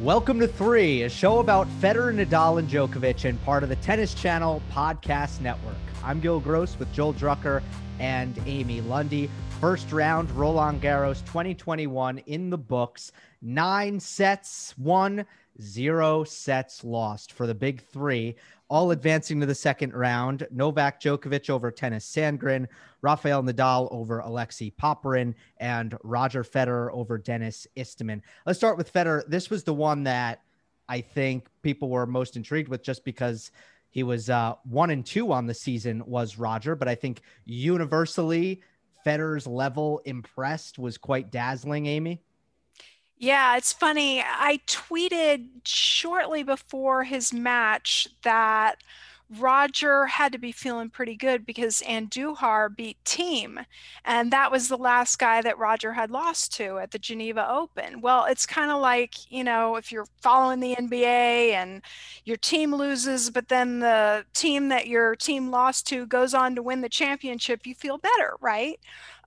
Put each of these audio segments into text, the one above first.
Welcome to Three, a show about Federer, Nadal, and Djokovic, and part of the Tennis Channel podcast network. I'm Gil Gross with Joel Drucker and Amy Lundy. First round, Roland Garros 2021 in the books. Nine sets won, zero sets lost for the big three, all advancing to the second round. Novak Djokovic over Tennys Sandgren, Rafael Nadal over Alexei Popyrin, and Roger Federer over Denis Istomin. Let's start with Federer. This was the one that I think people were most intrigued with just because he was uh, one and two on the season was Roger, but I think universally Federer's level impressed was quite dazzling, Amy. Yeah, it's funny. I tweeted shortly before his match that Roger had to be feeling pretty good because Andujar beat Thiem, and that was the last guy that Roger had lost to at the Geneva Open. Well, it's kind of like, you know, if you're following the NBA and your team loses, but then the team that your team lost to goes on to win the championship, you feel better, right?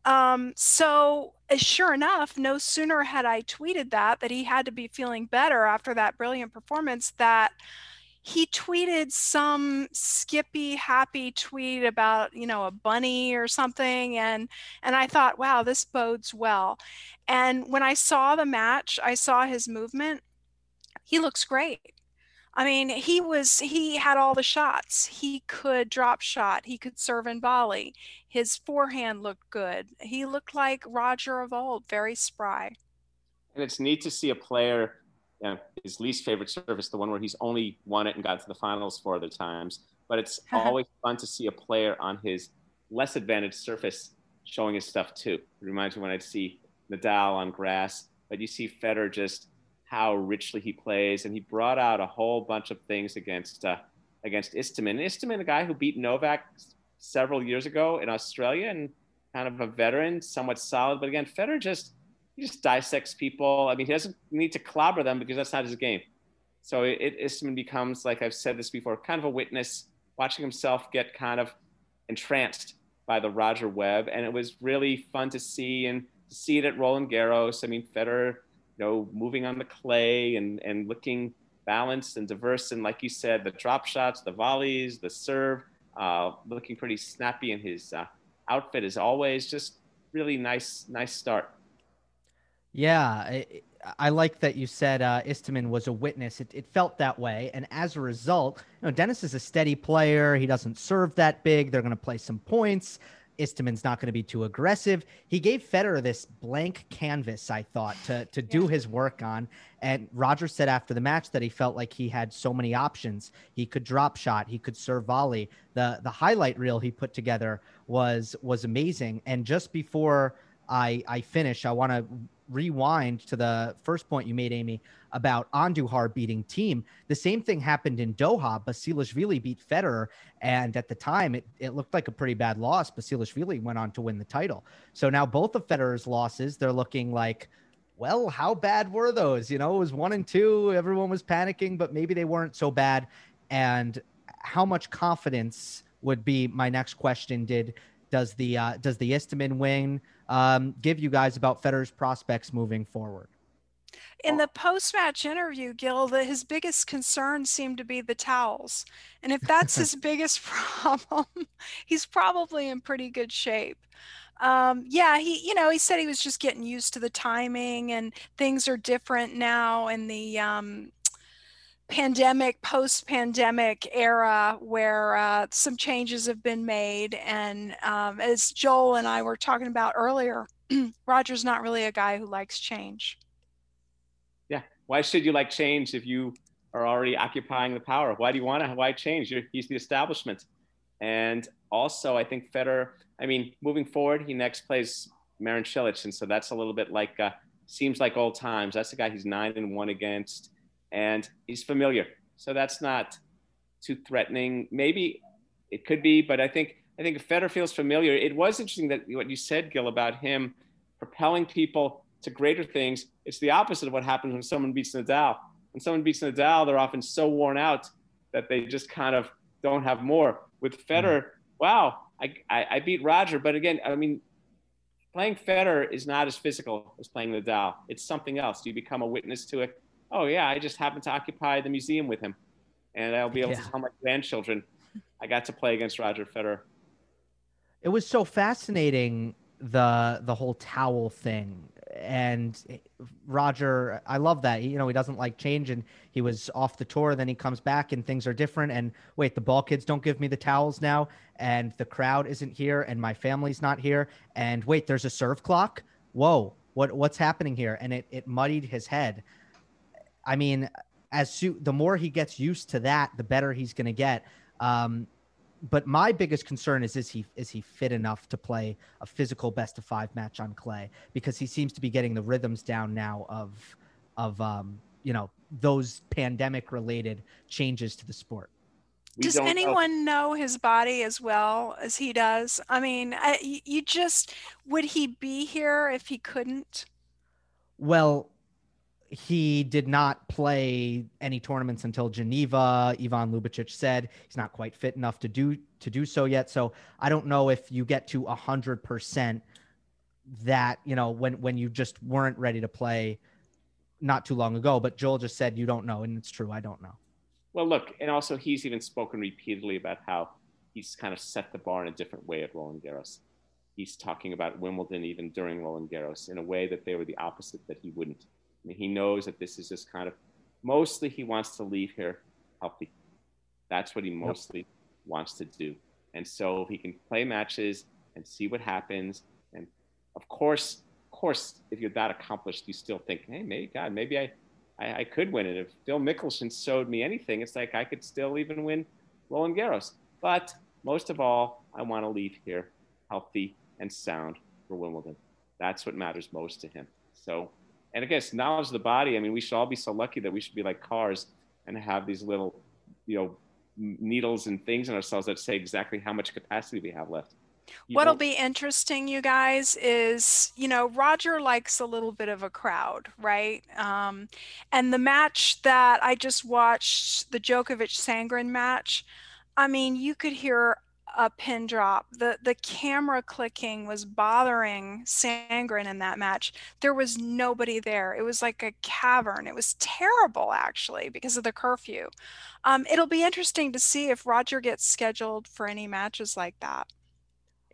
Um, so uh, sure enough, no sooner had I tweeted that that he had to be feeling better after that brilliant performance that he tweeted some skippy happy tweet about you know a bunny or something and and i thought wow this bodes well. And when i saw the match i saw his movement he looks great I mean, he was he had all the shots. He could drop shot, he could serve and volley. His forehand looked good. He looked like Roger of old, very spry. And it's neat to see a player, you know, his least favorite surface, the one where he's only won it and got to the finals four other times. But it's always fun to see a player on his less advantaged surface showing his stuff too. It reminds me when I'd see Nadal on grass, but you see Federer just how richly he plays, and he brought out a whole bunch of things against uh, against Istomin. Istomin, a guy who beat Novak several years ago in Australia, and kind of a veteran, somewhat solid. But again, Federer just he just dissects people. I mean, he doesn't need to clobber them because that's not his game. So it, it Istomin becomes, like I've said this before, kind of a witness, watching himself get kind of entranced by the Roger Webb, and it was really fun to see and to see it at Roland Garros. I mean, Federer you know, moving on the clay and, and looking balanced and diverse. And like you said, the drop shots, the volleys, the serve, uh, looking pretty snappy in his uh, outfit as always. Just really nice, nice start. Yeah, I, I like that you said uh, Istomin was a witness. It, it, felt that way, and as a result, you know, Denis is a steady player. He doesn't serve that big. They're going to play some points. Istomin's not going to be too aggressive. He gave Federer this blank canvas, I thought, to to do yeah. his work on. And Roger said after the match that he felt like he had so many options. He could drop shot, he could serve volley. The the highlight reel he put together was was amazing. And just before I I finish, I want to rewind to the first point you made, Amy, about Andujar beating Thiem. The same thing happened in Doha. Basilashvili beat Federer, and at the time, it, it looked like a pretty bad loss. Basilashvili went on to win the title. So now both of Federer's losses, they're looking like, well, how bad were those? You know, it was one and two. Everyone was panicking, but maybe they weren't so bad. And how much confidence would be my next question? Did does the uh, does the Istomin win um, give you guys about Federer's prospects moving forward? In the post-match interview, Gil, the, his biggest concern seemed to be the towels, and if that's his biggest problem, he's probably in pretty good shape. Um, yeah, he, you know, he said he was just getting used to the timing, and things are different now in the um, pandemic, post pandemic era where uh, some changes have been made. And um, as Joel and I were talking about earlier, Roger's not really a guy who likes change. Yeah. Why should you like change if you are already occupying the power? Why do you want to? Why change? You're, he's the establishment. And also, I think Federer, I mean, moving forward, he next plays Marin Cilic. And so that's a little bit like, uh, seems like old times. That's the guy he's nine and one against, and he's familiar. So that's not too threatening. Maybe it could be, but I think I think if Federer feels familiar, it was interesting that what you said, Gil, about him propelling people to greater things. It's the opposite of what happens when someone beats Nadal. When someone beats Nadal, they're often so worn out that they just kind of don't have more. With mm-hmm. Federer, wow, I, I, I beat Roger, but again, I mean, playing Federer is not as physical as playing Nadal. It's something else. You become a witness to it. Oh yeah, I just happened to occupy the museum with him, and I'll be able yeah. to tell my grandchildren I got to play against Roger Federer. It was so fascinating the the whole towel thing and Roger, I love that. you know, he doesn't like change, and he was off the tour. Then he comes back, and things are different. And wait, the ball kids don't give me the towels now, and the crowd isn't here, and my family's not here. And wait, there's a serve clock. Whoa, what what's happening here? And it it muddied his head. I mean, as su- the more he gets used to that, the better he's going to get. Um, but my biggest concern is is he is he fit enough to play a physical best of five match on clay because he seems to be getting the rhythms down now of of um, you know those pandemic related changes to the sport. We does anyone know. know. his body as well as he does? I mean, I, you just would he be here if he couldn't? Well, he did not play any tournaments until Geneva. Ivan Ljubicic said he's not quite fit enough to do to do so yet. So I don't know if you get to a hundred percent that you know when when you just weren't ready to play not too long ago. But Joel just said you don't know, and it's true. I don't know. Well, look, and also he's even spoken repeatedly about how he's kind of set the bar in a different way at Roland Garros. He's talking about Wimbledon even during Roland Garros in a way that they were the opposite that he wouldn't He knows that this is just kind of mostly he wants to leave here healthy. That's what he mostly yep. wants to do. And so he can play matches and see what happens. And of course, of course, if you're that accomplished, you still think, hey, maybe God, maybe I, I, I could win it. If Phil Mickelson showed me anything, it's like I could still even win Roland Garros. But most of all, I want to leave here healthy and sound for Wimbledon. That's what matters most to him. So and I guess knowledge of the body. I mean, we should all be so lucky that we should be like cars and have these little, you know, needles and things in ourselves that say exactly how much capacity we have left. You What'll be interesting, you guys, is you know Roger likes a little bit of a crowd, right? Um, and the match that I just watched, the Djokovic Sandgren match, I mean, you could hear a pin drop. The the camera clicking was bothering Sandgren in that match. There was nobody there. It was like a cavern. It was terrible actually because of the curfew. Um, it'll be interesting to see if Roger gets scheduled for any matches like that.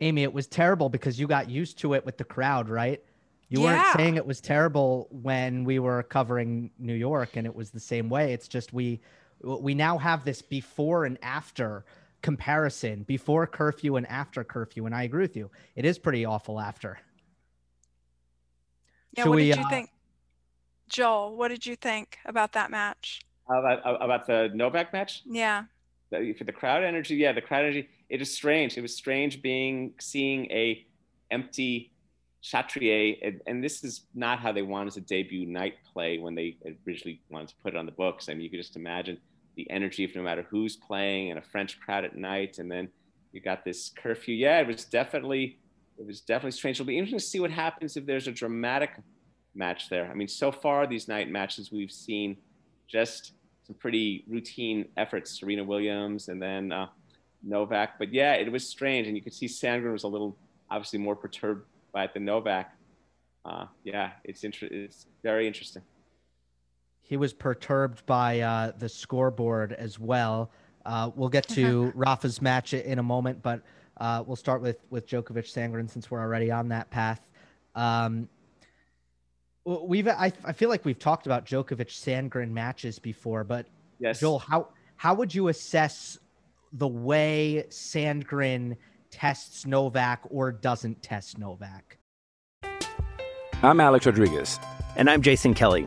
Amy, it was terrible because you got used to it with the crowd, right? You yeah. weren't saying it was terrible when we were covering New York and it was the same way. It's just we we now have this before and after comparison before curfew and after curfew. And I agree with you. It is pretty awful after. Yeah, Should what we, did you uh, think? Joel, what did you think about that match? About, about the Novak match? Yeah. For the crowd energy, yeah, the crowd energy. It is strange. It was strange being seeing a empty Chatrier, and, and, this is not how they wanted to debut night play when they originally wanted to put it on the books. I mean, you could just imagine the energy of no matter who's playing and a French crowd at night, and then you got this curfew. Yeah, it was definitely it was definitely strange. It'll be interesting to see what happens if there's a dramatic match there. I mean, so far these night matches we've seen just some pretty routine efforts. Serena Williams and then uh, Novak, but yeah, it was strange, and you could see Sandgren was a little obviously more perturbed by it than Novak. Uh, yeah, it's inter- it's very interesting he was perturbed by uh, the scoreboard as well. Uh, we'll get to Rafa's match in a moment, but uh, we'll start with with Djokovic Sandgren since we're already on that path. Um, we've I, I feel like we've talked about Djokovic Sandgren matches before, but yes. Joel, how how would you assess the way Sandgren tests Novak or doesn't test Novak? I'm Alex Rodriguez, and I'm Jason Kelly.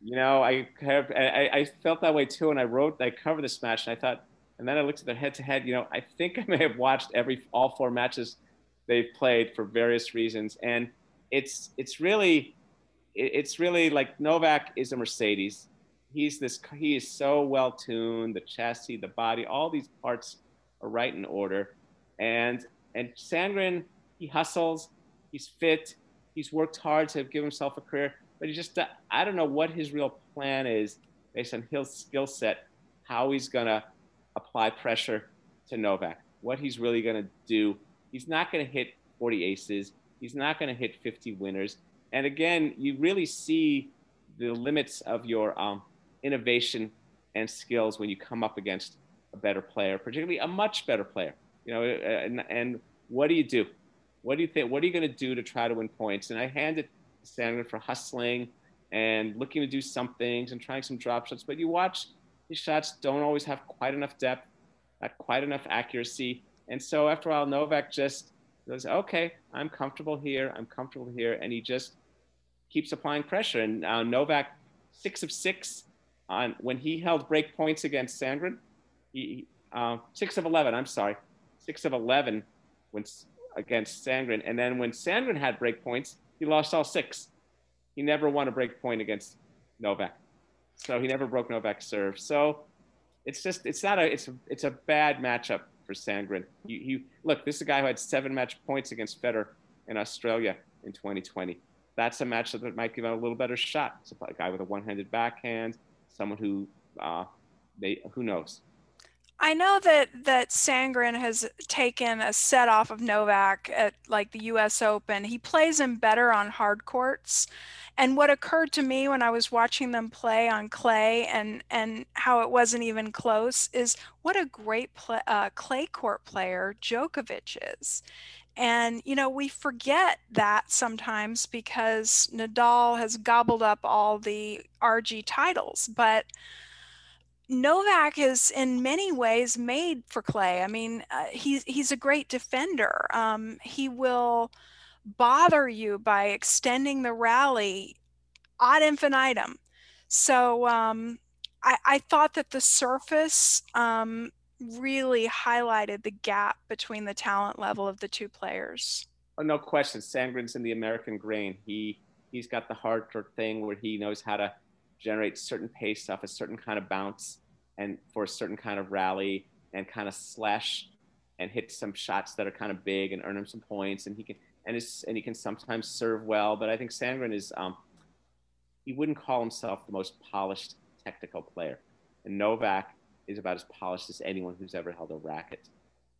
You know, I of, I, I felt that way too, and I wrote, I covered this match, and I thought, and then I looked at their head to head. You know, I think I may have watched every all four matches they've played for various reasons, and it's it's really, it's really like Novak is a Mercedes. He's this, he is so well tuned. The chassis, the body, all these parts are right in order, and and Sandgren, he hustles, he's fit, he's worked hard to give himself a career, but he just I don't know what his real plan is based on his skill set, how he's gonna apply pressure to Novak, what he's really gonna do. He's not gonna hit 40 aces. He's not gonna hit 50 winners. And again, you really see the limits of your um, innovation and skills when you come up against a better player, particularly a much better player. You know, and, and what do you do? What do you think? What are you going to do to try to win points? And I handed Sandgren for hustling and looking to do some things and trying some drop shots. But you watch these shots don't always have quite enough depth, not quite enough accuracy. And so after a while, Novak just goes, okay, I'm comfortable here. I'm comfortable here. And he just keeps applying pressure. And uh, Novak, six of six on when he held break points against Sandgren. He, uh, six of 11, I'm sorry. Six of 11 when against Sandgren. And then when Sandgren had break points, he lost all six. He never won a break point against Novak. So he never broke Novak's serve. So it's just it's not a it's a it's a bad matchup for Sandgren. You, he look, this is a guy who had seven match points against Federer in Australia in 2020. That's a matchup that might give him a little better shot. It's a guy with a one-handed backhand, someone who uh, they who knows. I know that that Sandgren has taken a set off of Novak at like the U.S. Open. He plays him better on hard courts, and what occurred to me when I was watching them play on clay and and how it wasn't even close is what a great uh, clay court player Djokovic is. And you know we forget that sometimes because Nadal has gobbled up all the RG titles, but Novak is in many ways made for clay. I mean, uh, he's he's a great defender. Um, he will bother you by extending the rally ad infinitum. So um, I, I thought that the surface um, really highlighted the gap between the talent level of the two players. Oh, no question. Sandgren's in the American grain. He he's got the hard thing where he knows how to generate certain pace off a certain kind of bounce and for a certain kind of rally and kind of slash and hit some shots that are kind of big and earn him some points and he can and and he can sometimes serve well. But i think sandgren is um, he wouldn't call himself the most polished technical player. And novak is about as polished as anyone who's ever held a racket.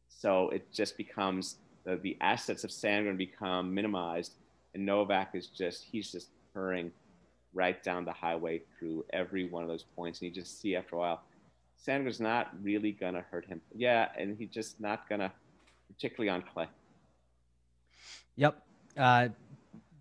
So it just becomes the, the assets of sandgren become minimized and novak is just he's just purring right down the highway through every one of those points and you just see after a while Sandgren's not really gonna hurt him. Yeah, and he's just not gonna, particularly on clay. Yep. Uh,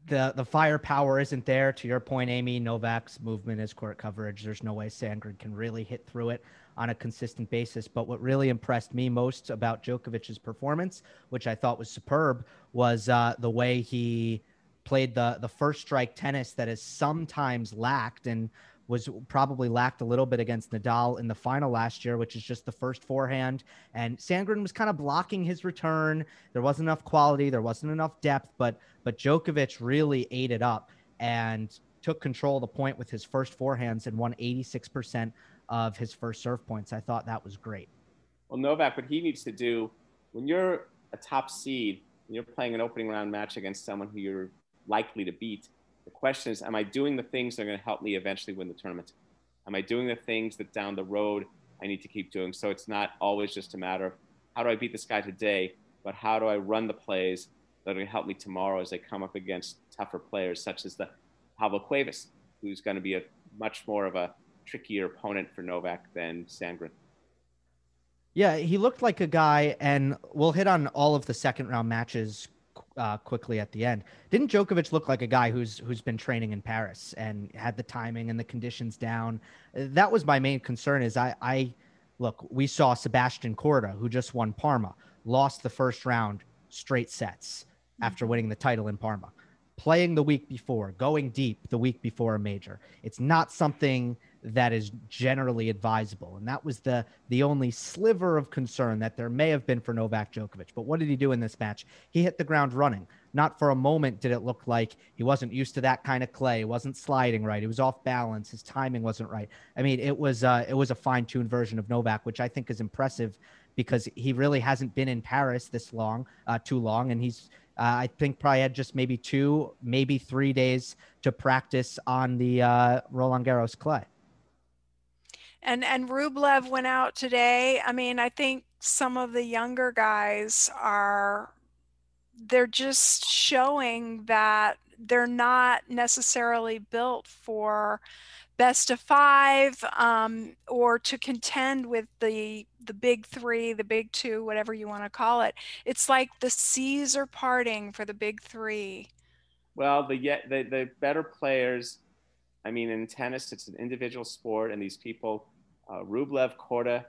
the the firepower isn't there. To your point, Amy, Novak's movement is court coverage. There's no way Sandgren can really hit through it on a consistent basis. But what really impressed me most about Djokovic's performance, which I thought was superb, was uh, the way he played the the first strike tennis that is sometimes lacked and was probably lacked a little bit against Nadal in the final last year, which is just the first forehand. And Sandgren was kind of blocking his return. There wasn't enough quality, there wasn't enough depth, but but Djokovic really ate it up and took control of the point with his first forehands and won 86% of his first serve points. I thought that was great. Well, Novak, what he needs to do when you're a top seed, and you're playing an opening round match against someone who you're likely to beat, the question is, am I doing the things that are going to help me eventually win the tournament? Am I doing the things that down the road I need to keep doing? So it's not always just a matter of how do I beat this guy today, but how do I run the plays that are going to help me tomorrow as I come up against tougher players such as the Pablo Cuevas, who's going to be a much more of a trickier opponent for Novak than Sandgren. Yeah, he looked like a guy, and we'll hit on all of the second round matches uh, quickly at the end. Didn't Djokovic look like a guy who's who's been training in Paris and had the timing and the conditions down? That was my main concern. Is I I look we saw Sebastian Korda, who just won Parma lost the first round straight sets after mm-hmm. winning the title in Parma. Playing the week before, going deep the week before a major. It's not something that is generally advisable. And that was the the only sliver of concern that there may have been for Novak Djokovic. But what did he do in this match? He hit the ground running. Not for a moment did it look like he wasn't used to that kind of clay. He wasn't sliding right. He was off balance. His timing wasn't right. I mean, it was uh, it was a fine tuned version of Novak, which I think is impressive because he really hasn't been in Paris this long, uh, too long, and he's uh, I think probably had just maybe two, maybe three days to practice on the uh, Roland Garros clay and and Rublev went out today. I mean, I think some of the younger guys are they're just showing that they're not necessarily built for best of five um, or to contend with the the big three the big two whatever you want to call it it's like the seas are parting for the big three well the yet the, the better players i mean in tennis it's an individual sport and these people uh, Rublev, Korda,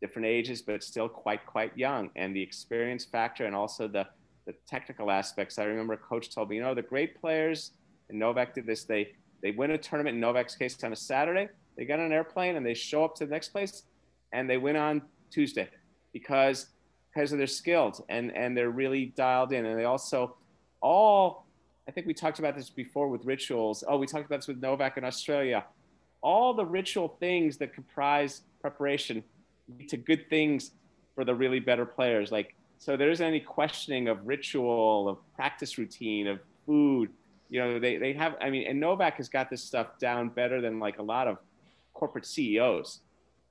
different ages, but still quite, quite young. And the experience factor and also the, the technical aspects. I remember a coach told me, you know, the great players, and Novak did this, they, they win a tournament in Novak's case on a Saturday, they get on an airplane and they show up to the next place and they win on Tuesday because because of their skills and and they're really dialed in and they also all I think we talked about this before with rituals. Oh, we talked about this with Novak in Australia all the ritual things that comprise preparation lead to good things for the really better players. Like, so there isn't any questioning of ritual, of practice routine, of food. You know, they, they have, I mean, and Novak has got this stuff down better than like a lot of corporate CEOs.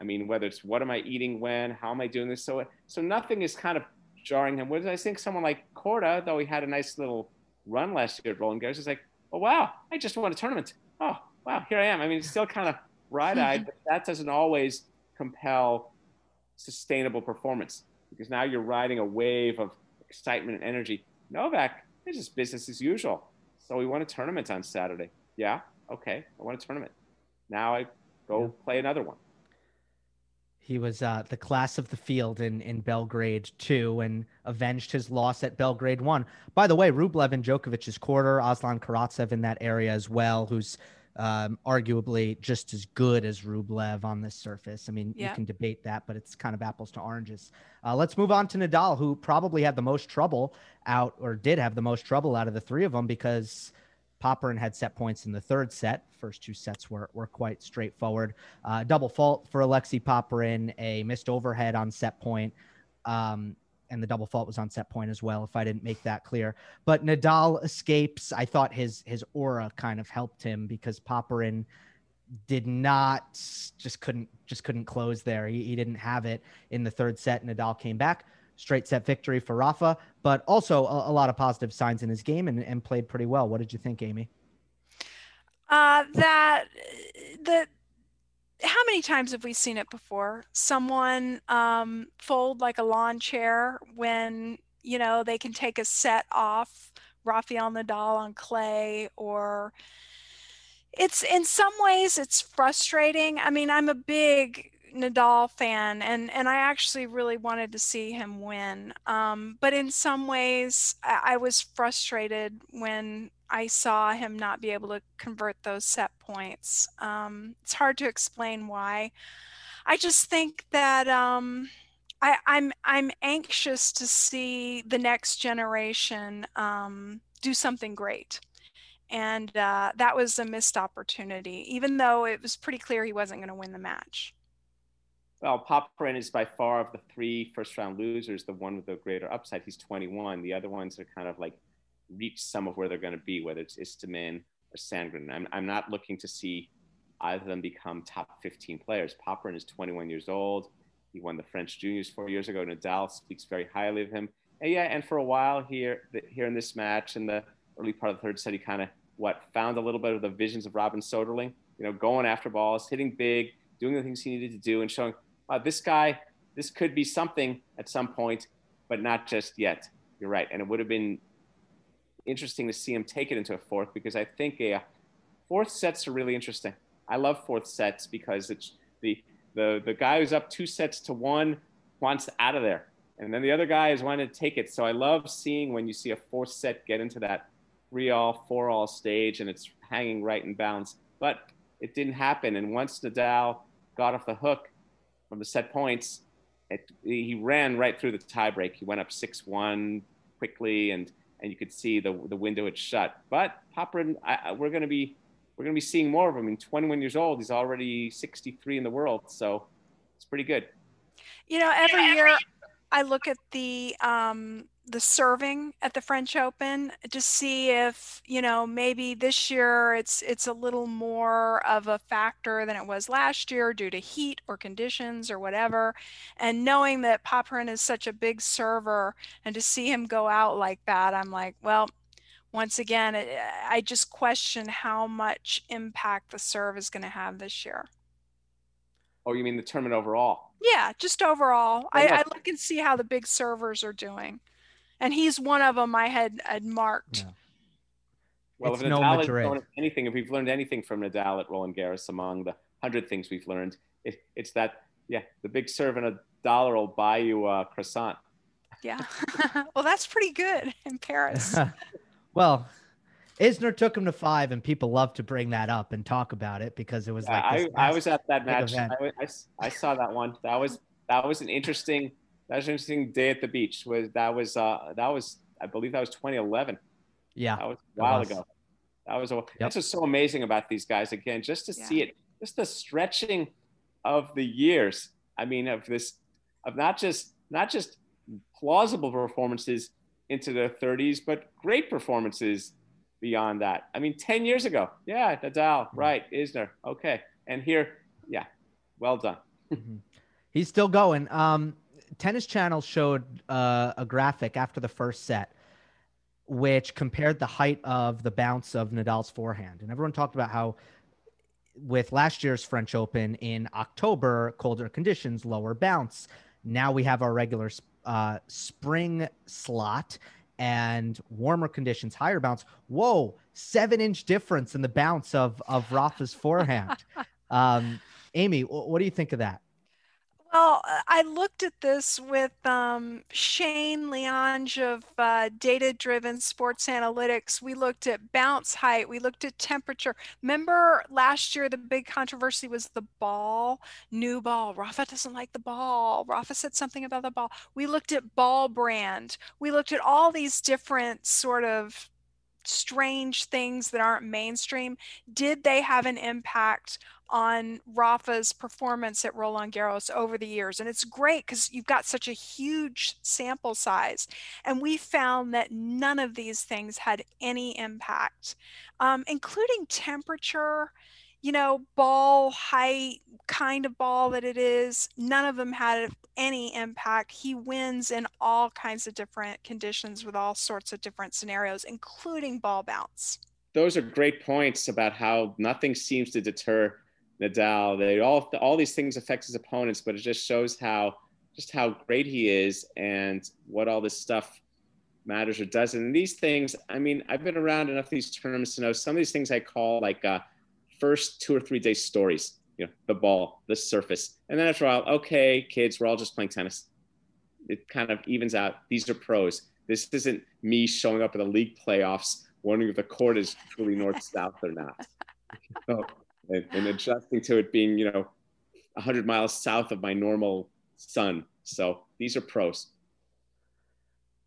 I mean, whether it's what am I eating when, how am I doing this? So, so nothing is kind of jarring him. Whereas I think someone like Korda, though he had a nice little run last year at Roland Garros, is like, oh, wow, I just won a tournament. Oh, wow, here I am. I mean, it's still kind of bright eyed, but that doesn't always compel sustainable performance because now you're riding a wave of excitement and energy. Novak, it's just business as usual. So we won a tournament on Saturday. Yeah, okay, I won a tournament. Now I go yeah. play another one. He was uh, the class of the field in, in Belgrade too, and avenged his loss at Belgrade one. By the way, Rublev and Djokovic's quarter, Aslan Karatsev in that area as well, who's um, arguably just as good as Rublev on this surface. I mean, yeah. you can debate that, but it's kind of apples to oranges. Uh, let's move on to Nadal, who probably had the most trouble out, or did have the most trouble out of the three of them because Popyrin had set points in the third set. First two sets were, were quite straightforward. Uh, double fault for Alexei Popyrin, a missed overhead on set point. Um, and the double fault was on set point as well if i didn't make that clear but nadal escapes i thought his his aura kind of helped him because Popyrin did not just couldn't just couldn't close there he, he didn't have it in the third set nadal came back straight set victory for rafa but also a, a lot of positive signs in his game and, and played pretty well what did you think amy uh, that the how many times have we seen it before? Someone um, fold like a lawn chair when you know they can take a set off Rafael Nadal on clay, or it's in some ways it's frustrating. I mean, I'm a big Nadal fan, and and I actually really wanted to see him win. Um, but in some ways, I, I was frustrated when I saw him not be able to convert those set points. Um, it's hard to explain why. I just think that um, I, am I'm, I'm anxious to see the next generation um, do something great, and uh, that was a missed opportunity. Even though it was pretty clear he wasn't going to win the match. Well, Popyrin is by far of the three first round losers the one with the greater upside. He's 21. The other ones are kind of like reach some of where they're going to be, whether it's Istomin or Sandgren. I'm, I'm not looking to see either of them become top 15 players. Popyrin is 21 years old. He won the French juniors four years ago. Nadal speaks very highly of him. And yeah, and for a while here, here in this match, in the early part of the third set, he kind of what found a little bit of the visions of Robin Soderling. You know, going after balls, hitting big, doing the things he needed to do, and showing, wow, this guy, this could be something at some point, but not just yet. You're right, and it would have been interesting to see him take it into a fourth because I think a fourth sets are really interesting. I love fourth sets because it's the the the guy who's up two sets to one wants out of there, and then the other guy is wanting to take it. So I love seeing when you see a fourth set get into that three all, four all stage, and it's hanging right in bounds. But it didn't happen, and once Nadal got off the hook from the set points, it, he ran right through the tiebreak. He went up six one quickly, and and you could see the the window had shut. But Popyrin, I, we're going to be we're going to be seeing more of him. I mean, 21 years old, he's already 63 in the world, so it's pretty good. You know, every year I look at the um, the serving at the French Open to see if you know maybe this year it's it's a little more of a factor than it was last year due to heat or conditions or whatever. And knowing that Popyrin is such a big server, and to see him go out like that, I'm like, well, once again, I just question how much impact the serve is going to have this year. Oh, you mean the tournament overall? Yeah, just overall. I, I, look and see how the big servers are doing, and he's one of them. I had, had marked. Yeah. Well, it's if Nadal no has learned anything, if we've learned anything from Nadal at Roland Garros, among the hundred things we've learned, it, it's that yeah, the big serve and a dollar will buy you a uh, croissant. Yeah, well, that's pretty good in Paris. Well, Isner took him to five, and people love to bring that up and talk about it because it was like I, I was at that match. I, I, I, saw that one. That was that was an interesting that was an interesting day at the beach. Was that was uh that was I believe that was 2011. Yeah, that was a while was. ago. That was a, yep. that's what's so amazing about these guys. Again, just to yeah. see it, just the stretching of the years. I mean, of this, of not just not just plausible performances into their 30s, but great performances beyond that. I mean, 10 years ago, yeah, Nadal, right, Isner, okay. And here, yeah, well done. Mm-hmm. He's still going. Um, Tennis Channel showed uh, a graphic after the first set, which compared the height of the bounce of Nadal's forehand. And everyone talked about how, with last year's French Open in October, colder conditions, lower bounce. Now we have our regular uh, spring slot and warmer conditions, higher bounce. Whoa, seven inch difference in the bounce of of Rafa's forehand. um, Amy, what do you think of that? Well, I looked at this with um, Shane Liyanage of uh, Data Driven Sports Analytics. We looked at bounce height, we looked at temperature. Remember last year, the big controversy was the ball, new ball. Rafa doesn't like the ball. Rafa said something about the ball. We looked at ball brand. We looked at all these different sort of strange things that aren't mainstream. Did they have an impact on Rafa's performance at Roland Garros over the years. And it's great because you've got such a huge sample size. And we found that none of these things had any impact, um, including temperature, you know, ball height, kind of ball that it is. None of them had any impact. He wins in all kinds of different conditions with all sorts of different scenarios, including ball bounce. Those are great points about how nothing seems to deter Nadal. They all all these things affect his opponents, but it just shows how just how great he is and what all this stuff matters or doesn't. And these things, I mean, I've been around enough of these tournaments to know some of these things I call like uh, first two or three day stories. You know, the ball, the surface, and then after a while, okay, kids, we're all just playing tennis. It kind of evens out. These are pros. This isn't me showing up in the league playoffs wondering if the court is truly north south or not. So, and, and adjusting to it being, you know, 100 miles south of my normal sun. So these are pros.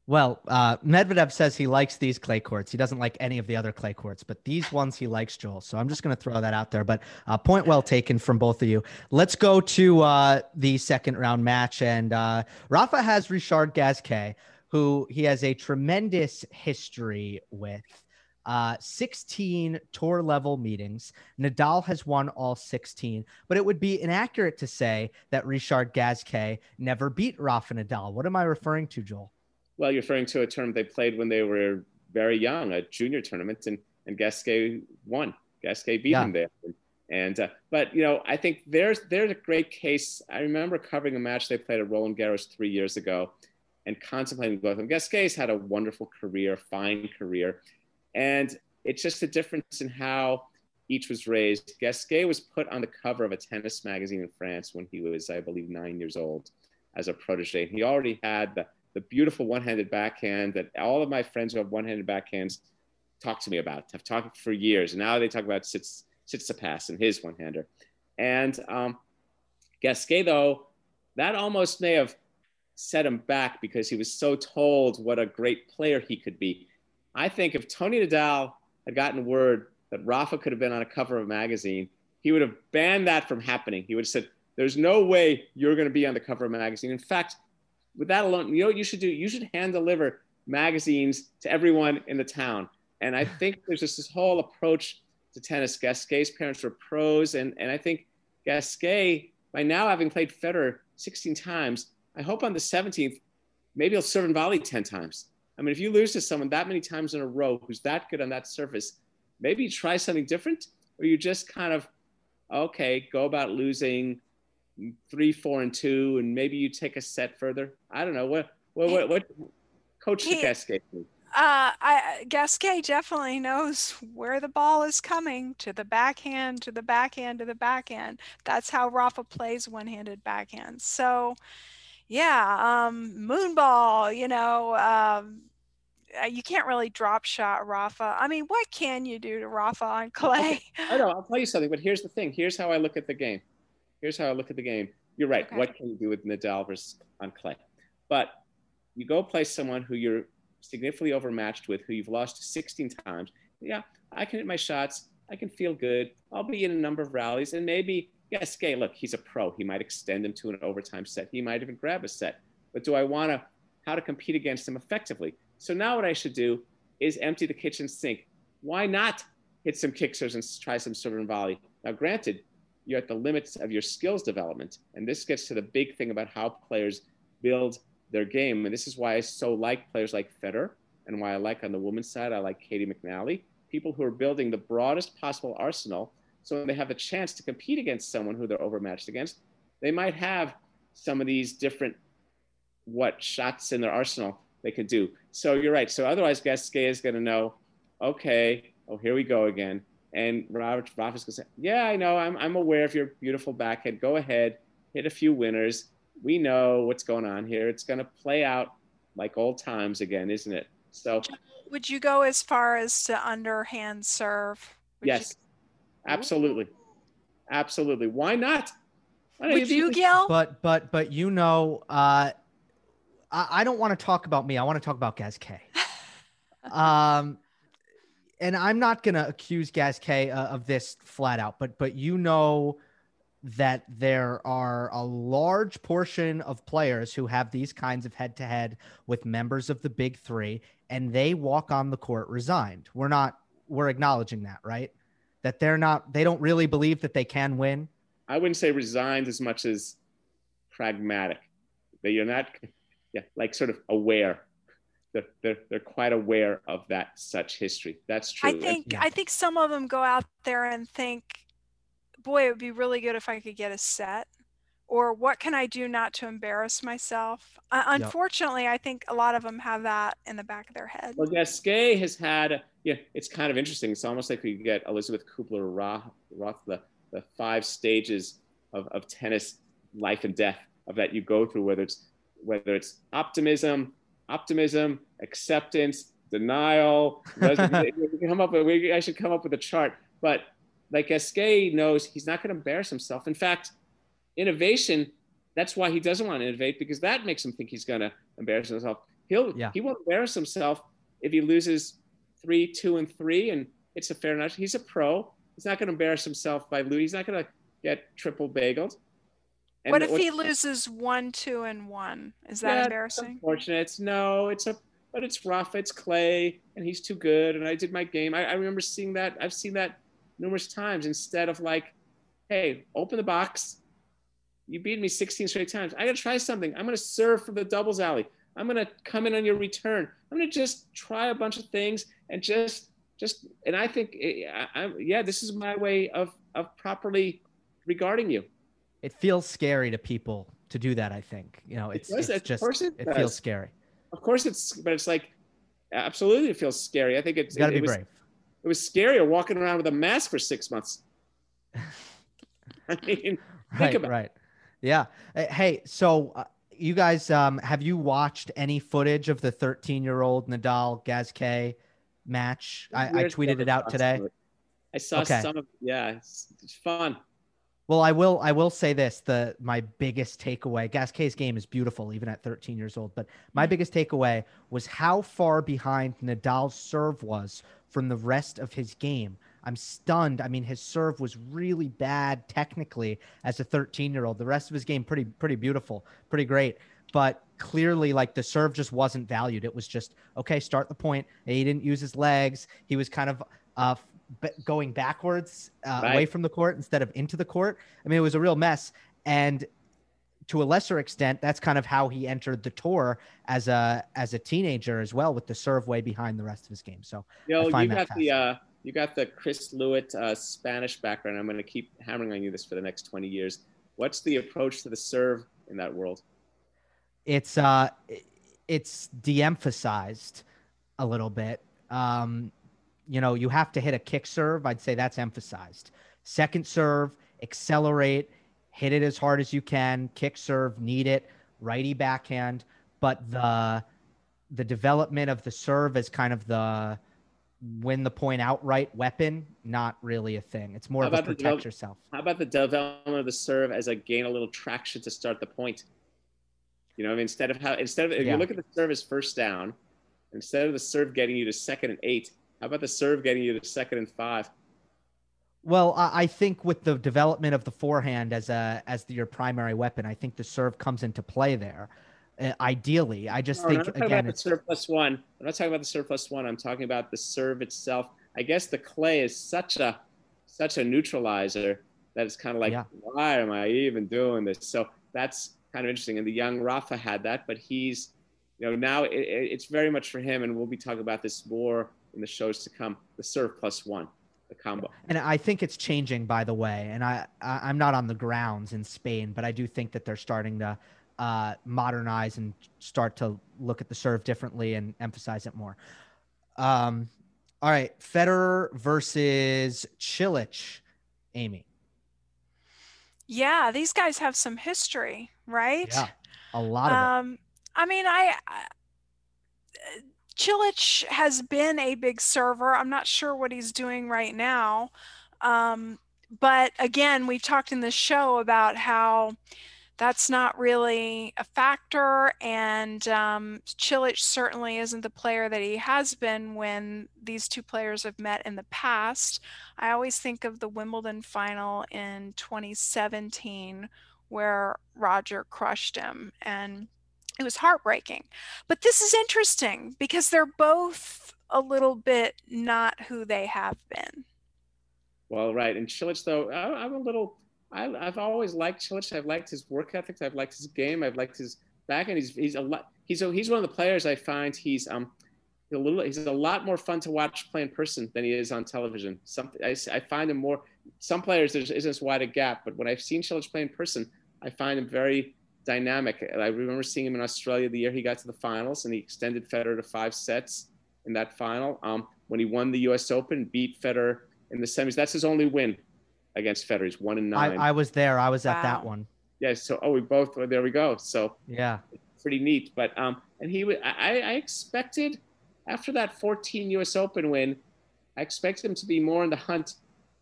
Well, uh, Medvedev says he likes these clay courts. He doesn't like any of the other clay courts, but these ones he likes, Joel. So I'm just going to throw that out there. But uh, point well taken from both of you. Let's go to uh, the second round match. And uh, Rafa has Richard Gasquet, who he has a tremendous history with uh, 16 tour level meetings. Nadal has won all 16, but it would be inaccurate to say that Richard Gasquet never beat Rafa Nadal. What am I referring to, Joel? Well, you're referring to a tournament they played when they were very young, a junior tournament, and, and Gasquet won. Gasquet beat yeah. him there. And uh, but you know, I think there's there's a great case. I remember covering a match they played at Roland Garros three years ago, and contemplating both of them. Gasquet's had a wonderful career, fine career, and it's just a difference in how each was raised. Gasquet was put on the cover of a tennis magazine in France when he was, I believe, nine years old as a protege. He already had the, the beautiful one-handed backhand that all of my friends who have one-handed backhands talk to me about. Have talked for years, and now they talk about Sits Tsitsipas and his one-hander. And um, Gasquet, though, that almost may have set him back because he was so told what a great player he could be. I think if Tony Nadal had gotten word that Rafa could have been on a cover of a magazine, he would have banned that from happening. He would have said, There's no way you're going to be on the cover of a magazine. In fact, with that alone, you know what you should do? You should hand deliver magazines to everyone in the town. And I think there's just this whole approach to tennis. Gasquet's parents were pros, and, and I think Gasquet, by now having played Federer 16 times, I hope on the 17th, maybe he'll serve and volley 10 times. I mean, if you lose to someone that many times in a row who's that good on that surface, maybe you try something different, or you just kind of, okay, go about losing three, four, and two, and maybe you take a set further. I don't know what what what, what coach he, Gasquet. Uh, I, Gasquet definitely knows where the ball is coming to the backhand, to the backhand, to the backhand. That's how Rafa plays one-handed backhand. So, yeah, um, moonball, you know, um, uh, you can't really drop shot Rafa. I mean, what can you do to Rafa on clay? I know. I'll tell you something, but here's the thing. Here's how I look at the game. Here's how I look at the game. You're right. Okay. What can you do with Nadal versus on clay? But you go play someone who you're significantly overmatched with, who you've lost 16 times. Yeah, I can hit my shots. I can feel good. I'll be in a number of rallies, and maybe yes, Gay. Look, he's a pro. He might extend him to an overtime set. He might even grab a set. But do I want to how to compete against him effectively? So now what I should do is empty the kitchen sink. Why not hit some kickers and try some serve and volley? Now, granted, you're at the limits of your skills development, and this gets to the big thing about how players build their game. And this is why I so like players like Federer, and why I like on the women's side, I like Caty McNally, people who are building the broadest possible arsenal. So when they have a chance to compete against someone who they're overmatched against, they might have some of these different what shots in their arsenal they could do. So you're right. So otherwise, Gasquet is going to know, okay, oh, here we go again. And Robert Rafa's going to say, yeah, I know. I'm, I'm aware of your beautiful backhand. Go ahead, hit a few winners. We know what's going on here. It's going to play out like old times again, isn't it? So would you go as far as to underhand serve? Would yes, you... absolutely. Absolutely. Why not? Why would you, Gil? But, but, but you know, uh, I, I don't want to talk about me. I want to talk about Gasquet. um, and I'm not going to accuse Gasquet uh, of this flat out, but but you know that there are a large portion of players who have these kinds of head to head with members of the big three, and they walk on the court resigned. We're not we're acknowledging that, right? That they're not they don't really believe that they can win. I wouldn't say resigned as much as pragmatic. That you're not yeah, like sort of aware. They're, they're, they're quite aware of that such history. That's true. I think yeah. I think some of them go out there and think, boy, it would be really good if I could get a set. Or what can I do not to embarrass myself? Uh, unfortunately, yep. I think a lot of them have that in the back of their head. Well, Gasquet has had, yeah, it's kind of interesting. It's almost like we get Elizabeth Kubler Roth, the, the five stages of, of tennis life and death of that you go through, whether it's whether it's optimism, optimism, acceptance, denial. we come up with, we, I should come up with a chart. But like Gasquet knows he's not going to embarrass himself. In fact, innovation, that's why he doesn't want to innovate because that makes him think he's going to embarrass himself. He'll, yeah. he won't embarrass himself if he loses three, two, and three, and it's a fair enough. He's a pro. He's not going to embarrass himself by losing. He's not going to get triple bageled. And what if he loses one, two, and one? Is that yeah, embarrassing? Unfortunate. It's no. It's a but it's rough. It's clay, and he's too good. And I did my game. I, I remember seeing that. I've seen that numerous times. Instead of like, hey, open the box. You beat me 16 straight times. I got to try something. I'm going to serve for the doubles alley. I'm going to come in on your return. I'm going to just try a bunch of things and just, just, and I think, eh, I, I, yeah, this is my way of, of properly regarding you it feels scary to people to do that. I think you know it's, It does, it's just it it feels scary. Of course, it's but it's like absolutely it feels scary. I think it's got to it, be it was, brave. It was scarier walking around with a mask for six months. I mean, think Right, about right. Yeah. Uh, Hey, so uh, you guys, um, have you watched any footage of the 13 year old Nadal Gasquet match? I, I tweeted it out today. it. I saw Okay. some of yeah, it's, it's fun. Well, I will. I will say this: the my biggest takeaway. Gasquet's game is beautiful, even at 13 years old. But my biggest takeaway was how far behind Nadal's serve was from the rest of his game. I'm stunned. I mean, his serve was really bad technically as a 13 year old. The rest of his game pretty pretty beautiful, pretty great. But clearly, like the serve just wasn't valued. It was just okay. Start the point. He didn't use his legs. He was kind of uh, b- going backwards uh, away from the court instead of into the court. I mean, it was a real mess. And to a lesser extent, that's kind of how he entered the tour as a as a teenager as well, with the serve way behind the rest of his game. So You know, you got the uh, you got the Chris Lewit uh, Spanish background. I'm going to keep hammering on you this for the next 20 years. What's the approach to the serve in that world? it's uh it's de-emphasized a little bit um you know you have to hit a kick serve i'd say that's emphasized second serve accelerate hit it as hard as you can kick serve need it righty backhand but the the development of the serve as kind of the win the point outright weapon not really a thing it's more How of a protect develop- yourself How about the development of the serve as a gain a little traction to start the point? You know, I mean, instead of how instead of if Yeah. you look at the serve as first down, instead of the serve getting you to second and eight, how about the serve getting you to second and five? Well, I, I think with the development of the forehand as a as your primary weapon, I think the serve comes into play there. Uh, ideally, I just No, think I'm not talking again, it's serve plus one. I'm not talking about the serve plus one. I'm talking about the serve itself. I guess the clay is such a such a neutralizer that it's kind of like, Yeah. why am I even doing this? So that's kind of interesting. And the young Rafa had that, but he's, you know, now it, it- it's very much for him. And we'll be talking about this more in the shows to come. The serve plus one, the combo. and I think it's changing. By the way, and I, I I'm not on the grounds in Spain, but I do think that they're starting to uh, modernize and start to look at the serve differently and emphasize it more. Um, all right, Federer versus Cilic, Amy. Yeah, these guys have some history, right? Yeah, a lot of it. Um, I mean, I, I Cilic has been a big server. I'm not sure what he's doing right now. Um, but again, we've talked in this show about how that's not really a factor. And um, Cilic certainly isn't the player that he has been when these two players have met in the past. I always think of the Wimbledon final in 2017 where Roger crushed him and it was heartbreaking. But this is interesting because they're both a little bit not who they have been. Well, right. And Cilic, though, I'm a little. I, I've always liked Cilic. I've liked his work ethic. I've liked his game. I've liked his back, and he's he's a lot. He's a, he's one of the players I find he's um a little. He's a lot more fun to watch play in person than he is on television. Some I, I find him more. Some players there isn't as wide a gap, but when I've seen Cilic play in person, I find him very dynamic. I remember seeing him in Australia the year he got to the finals, and he extended Federer to five sets in that final. Um, when he won the U.S. Open, beat Federer in the semis. That's his only win against Federer. He's one and nine. I was there. I was at that one. yeah. So oh, we both. Well, there we go. So Yeah. pretty neat. But um, and he, wa- I, I expected after that 14 U.S. Open win, I expected him to be more in the hunt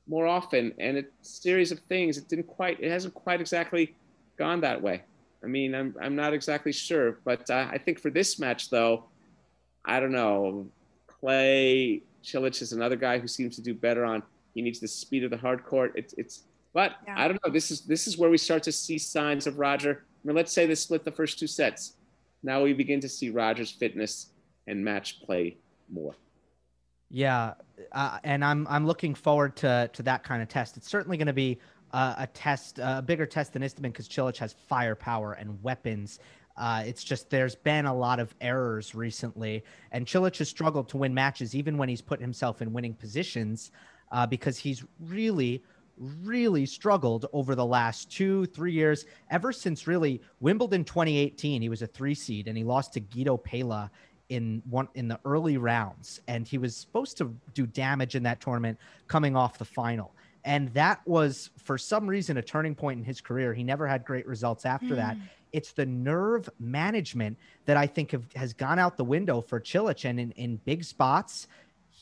more often. And a series of things, it didn't quite. It hasn't quite exactly gone that way. I mean, I'm I'm not exactly sure, but uh, I think for this match though, I don't know. Clay Cilic is another guy who seems to do better on. He needs the speed of the hard court. It's it's. But Yeah. I don't know. This is this is where we start to see signs of Roger. I mean, let's say they split the first two sets. Now we begin to see Roger's fitness and match play more. Yeah, uh, and I'm I'm looking forward to to that kind of test. It's certainly going to be uh, a test, a bigger test than Istomin because Cilic has firepower and weapons. Uh, it's just there's been a lot of errors recently, and Cilic has struggled to win matches even when he's put himself in winning positions uh, because he's really, really struggled over the last two, three years, ever since really Wimbledon 2018. He was a three seed and he lost to Guido Pella in one in the early rounds. And he was supposed to do damage in that tournament coming off the final. And that was, for some reason, a turning point in his career. He never had great results after mm. that. It's the nerve management that I think have, has gone out the window for Cilic. And in, in big spots,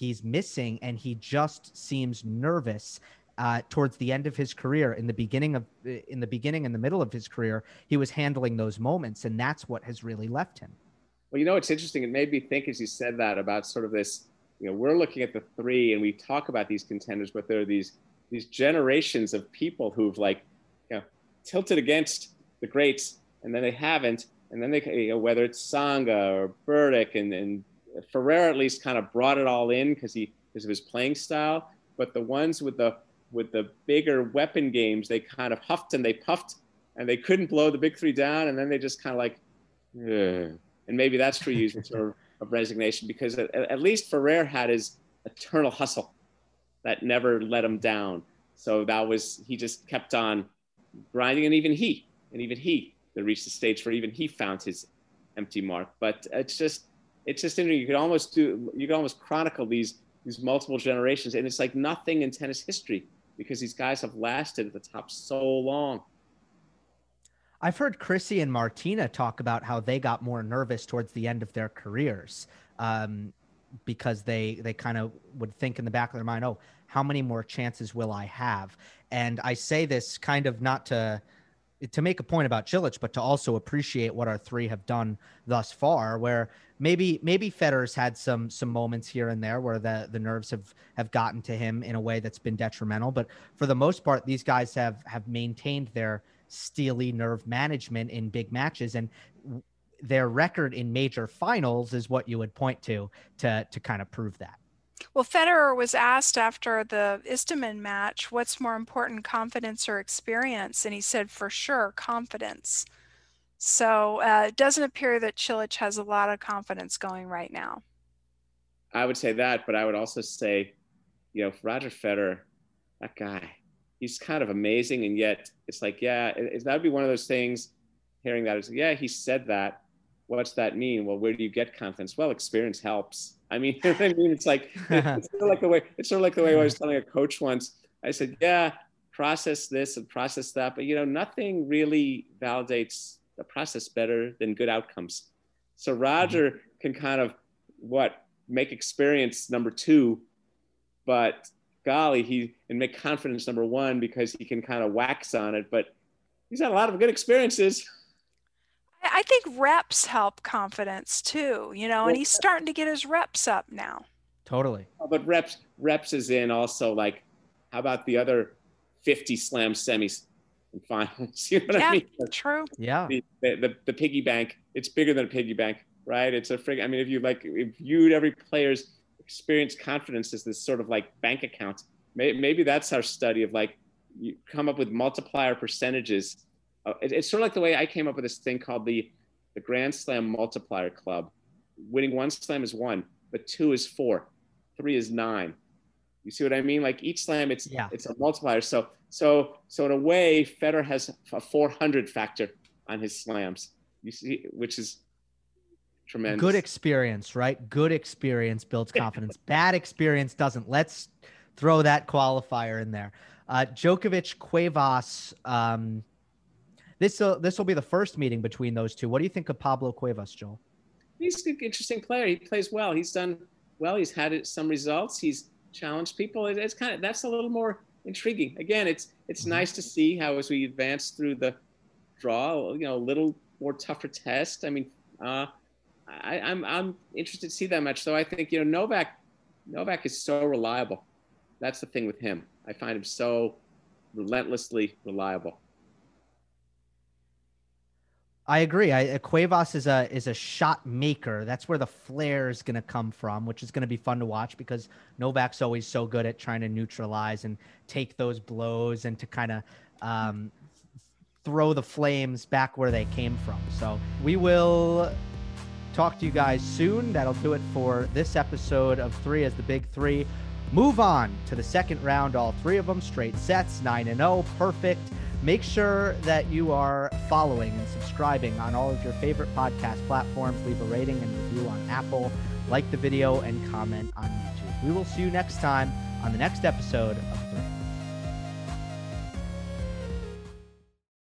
he's missing and he just seems nervous uh, towards the end of his career. In the beginning of in the beginning and the middle of his career he was handling those moments and that's what has really left him. Well you know it's interesting. It made me think as you said that about sort of this you know we're looking at the three and we talk about these contenders but there are these these generations of people who've like you know tilted against the greats and then they haven't. And then they you know whether it's Tsonga or Berdych and, and Ferrer at least kind of brought it all in because he because of his playing style. But the ones with the with the bigger weapon games, they kind of huffed and they puffed, and they couldn't blow the big three down, and then they just kind of like, Ugh. and maybe that's for you sort of, resignation because at, at least Ferrer had his eternal hustle that never let him down. So that was he just kept on grinding, and even he, and even he, that reached the stage where even he found his empty mark. But it's just it's just interesting. You could almost do you could almost chronicle these these multiple generations, and it's like nothing in tennis history because these guys have lasted at the top so long. I've heard Chrissy and Martina talk about how they got more nervous towards the end of their careers um, because they they kind of would think in the back of their mind, "Oh, how many more chances will I have?" And I say this kind of not to to make a point about Cilic, but to also appreciate what our three have done thus far. Where maybe maybe Federer's had some some moments here and there where the the nerves have have gotten to him in a way that's been detrimental, but for the most part, these guys have have maintained their steely nerve management in big matches and their record in major finals is what you would point to to to kind of prove that. Well, Federer was asked after the Istomin match, what's more important, confidence or experience? And he said, for sure, confidence. So uh, it doesn't appear that Cilic has a lot of confidence going right now. I would say that, but I would also say, you know, Roger Federer, that guy, he's kind of amazing. And yet it's like, yeah, it, that would be one of those things, hearing that is, yeah, he said that. What's that mean? Well, where do you get confidence? Well, experience helps. I mean, I mean, it's like it's sort of like the way it's sort of like the way I was telling a coach once. I said, "Yeah, process this and process that, but you know, nothing really validates the process better than good outcomes." So Roger mm-hmm. can kind of what make experience number two, but golly, he and make confidence number one because he can kind of wax on it. But he's had a lot of good experiences. I think reps help confidence too, you know, and he's starting to get his reps up now. Totally. Oh, but reps reps is in also like how about the other 50 slam semis and finals? You know what yeah, I mean? True. Yeah. The, the, the, the, piggy bank, it's bigger than a piggy bank, right? It's a frig. I mean, if you like, if viewed every player's experience confidence as this sort of like bank account, maybe, maybe that's our study of like, you come up with multiplier percentages uh, it, it's sort of like the way I came up with this thing called the the Grand Slam Multiplier Club. Winning one slam is one, but two is four, three is nine. You see what I mean? Like each slam, it's yeah. it's a multiplier. So so so in a way, Federer has a 400 factor on his slams. You see, which is tremendous. Good experience, right? Good experience builds confidence. Bad experience doesn't. Let's throw that qualifier in there. Uh, Djokovic, Cuevas. Um, this will this will be the first meeting between those two. What do you think of Pablo Cuevas, Joel? He's an interesting player. He plays well. He's done well. He's had some results. He's challenged people. It's kind of that's a little more intriguing. Again, it's it's mm-hmm. nice to see how as we advance through the draw, you know, a little more tougher test. I mean, uh, I, I'm I'm interested to see that match. Though I think you know Novak Novak is so reliable. That's the thing with him. I find him so relentlessly reliable. I agree. I, Cuevas is a is a shot maker. That's where the flair is going to come from, which is going to be fun to watch because Novak's always so good at trying to neutralize and take those blows and to kind of um, throw the flames back where they came from. So we will talk to you guys soon. That'll do it for this episode of Three as the Big Three. move on to the second round. All three of them straight sets, 9 and 0, perfect. Make sure that you are following and subscribing on all of your favorite podcast platforms. Leave a rating and review on Apple, like the video, and comment on YouTube. We will see you next time on the next episode of